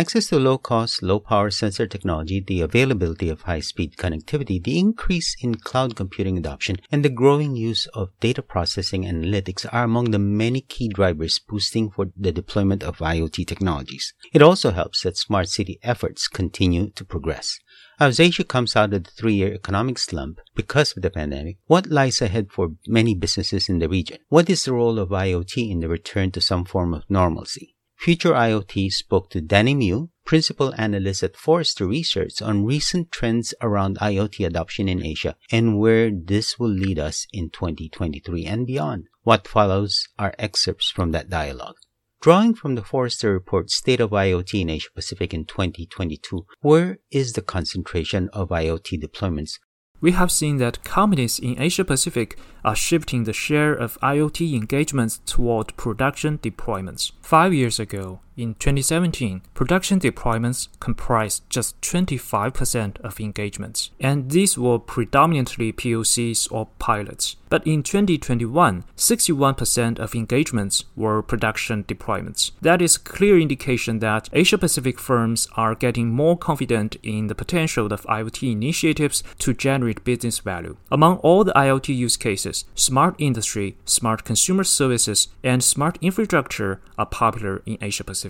Access to low cost, low power sensor technology, the availability of high speed connectivity, the increase in cloud computing adoption, and the growing use of data processing analytics are among the many key drivers boosting for the deployment of IoT technologies. It also helps that smart city efforts continue to progress. As Asia comes out of the three year economic slump because of the pandemic, what lies ahead for many businesses in the region? What is the role of IoT in the return to some form of normalcy? Future IoT spoke to Danny Mew, principal analyst at Forrester Research, on recent trends around IoT adoption in Asia and where this will lead us in 2023 and beyond. What follows are excerpts from that dialogue. Drawing from the Forrester report State of IoT in Asia Pacific in 2022, where is the concentration of IoT deployments we have seen that companies in Asia Pacific are shifting the share of IoT engagements toward production deployments. Five years ago, in 2017, production deployments comprised just 25% of engagements, and these were predominantly POCs or pilots. But in 2021, 61% of engagements were production deployments. That is a clear indication that Asia Pacific firms are getting more confident in the potential of IoT initiatives to generate business value. Among all the IoT use cases, smart industry, smart consumer services, and smart infrastructure are popular in Asia Pacific.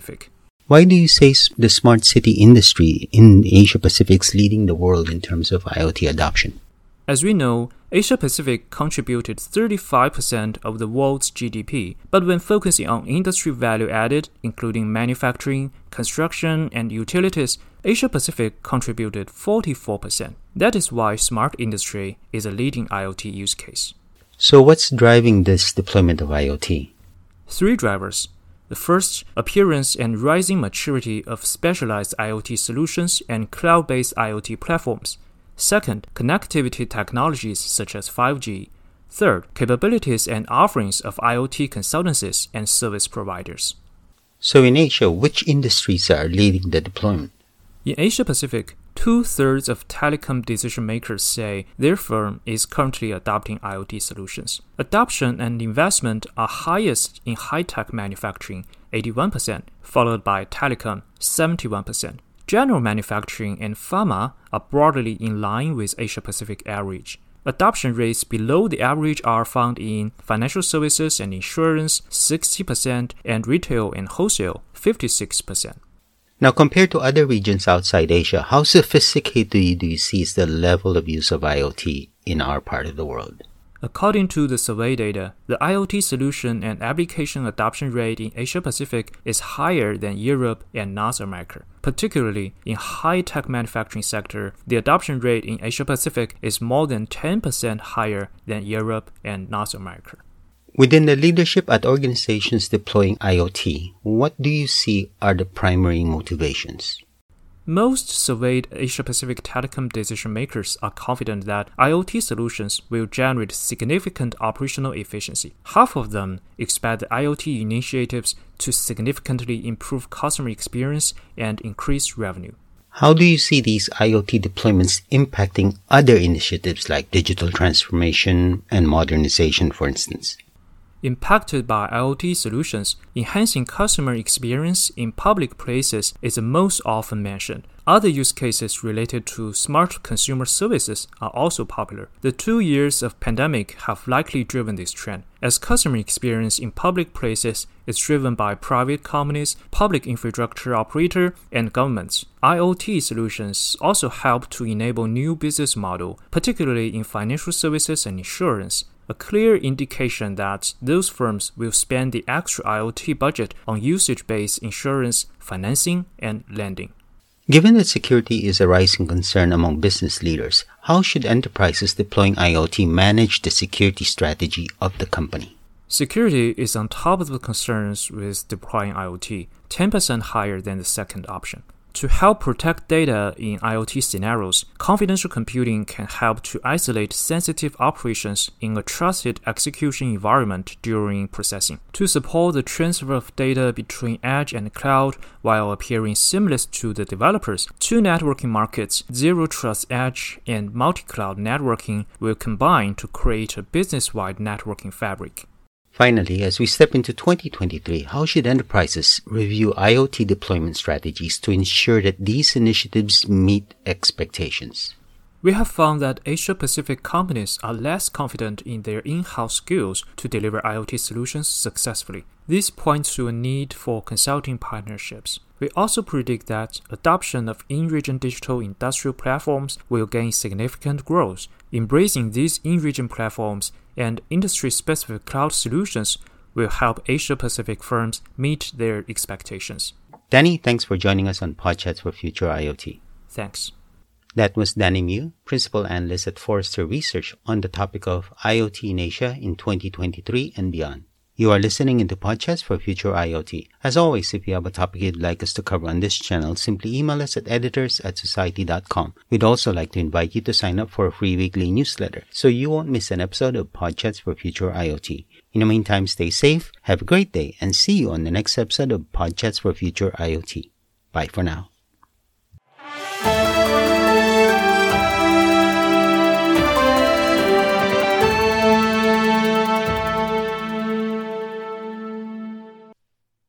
Why do you say the smart city industry in Asia Pacific is leading the world in terms of IoT adoption? As we know, Asia Pacific contributed 35% of the world's GDP, but when focusing on industry value added, including manufacturing, construction, and utilities, Asia Pacific contributed 44%. That is why smart industry is a leading IoT use case. So, what's driving this deployment of IoT? Three drivers the first, appearance and rising maturity of specialized IoT solutions and cloud based IoT platforms. Second, connectivity technologies such as 5G. Third, capabilities and offerings of IoT consultancies and service providers. So, in Asia, which industries are leading the deployment? In Asia Pacific, Two thirds of telecom decision makers say their firm is currently adopting IoT solutions. Adoption and investment are highest in high tech manufacturing, 81%, followed by telecom, 71%. General manufacturing and pharma are broadly in line with Asia Pacific average. Adoption rates below the average are found in financial services and insurance, 60%, and retail and wholesale, 56%. Now, compared to other regions outside Asia, how sophisticated do you see is the level of use of IoT in our part of the world? According to the survey data, the IoT solution and application adoption rate in Asia Pacific is higher than Europe and North America. Particularly in high-tech manufacturing sector, the adoption rate in Asia Pacific is more than 10% higher than Europe and North America. Within the leadership at organizations deploying IoT, what do you see are the primary motivations? Most surveyed Asia Pacific telecom decision makers are confident that IoT solutions will generate significant operational efficiency. Half of them expect IoT initiatives to significantly improve customer experience and increase revenue. How do you see these IoT deployments impacting other initiatives like digital transformation and modernization, for instance? Impacted by IoT solutions, enhancing customer experience in public places is the most often mentioned. Other use cases related to smart consumer services are also popular. The two years of pandemic have likely driven this trend, as customer experience in public places is driven by private companies, public infrastructure operator, and governments. IoT solutions also help to enable new business model, particularly in financial services and insurance a clear indication that those firms will spend the extra IoT budget on usage based insurance, financing, and lending. Given that security is a rising concern among business leaders, how should enterprises deploying IoT manage the security strategy of the company? Security is on top of the concerns with deploying IoT, 10% higher than the second option. To help protect data in IoT scenarios, confidential computing can help to isolate sensitive operations in a trusted execution environment during processing. To support the transfer of data between edge and cloud while appearing seamless to the developers, two networking markets, Zero Trust Edge and multi cloud networking, will combine to create a business wide networking fabric. Finally, as we step into 2023, how should enterprises review IoT deployment strategies to ensure that these initiatives meet expectations? We have found that Asia Pacific companies are less confident in their in house skills to deliver IoT solutions successfully. This points to a need for consulting partnerships. We also predict that adoption of in region digital industrial platforms will gain significant growth. Embracing these in region platforms and industry specific cloud solutions will help Asia Pacific firms meet their expectations. Danny, thanks for joining us on Podchats for Future IoT. Thanks. That was Danny Mew, Principal Analyst at Forrester Research on the topic of IoT in Asia in 2023 and beyond. You are listening into Podchats for Future IoT. As always, if you have a topic you'd like us to cover on this channel, simply email us at editors at society.com. We'd also like to invite you to sign up for a free weekly newsletter so you won't miss an episode of Podchats for Future IoT. In the meantime, stay safe, have a great day, and see you on the next episode of Podchats for Future IoT. Bye for now.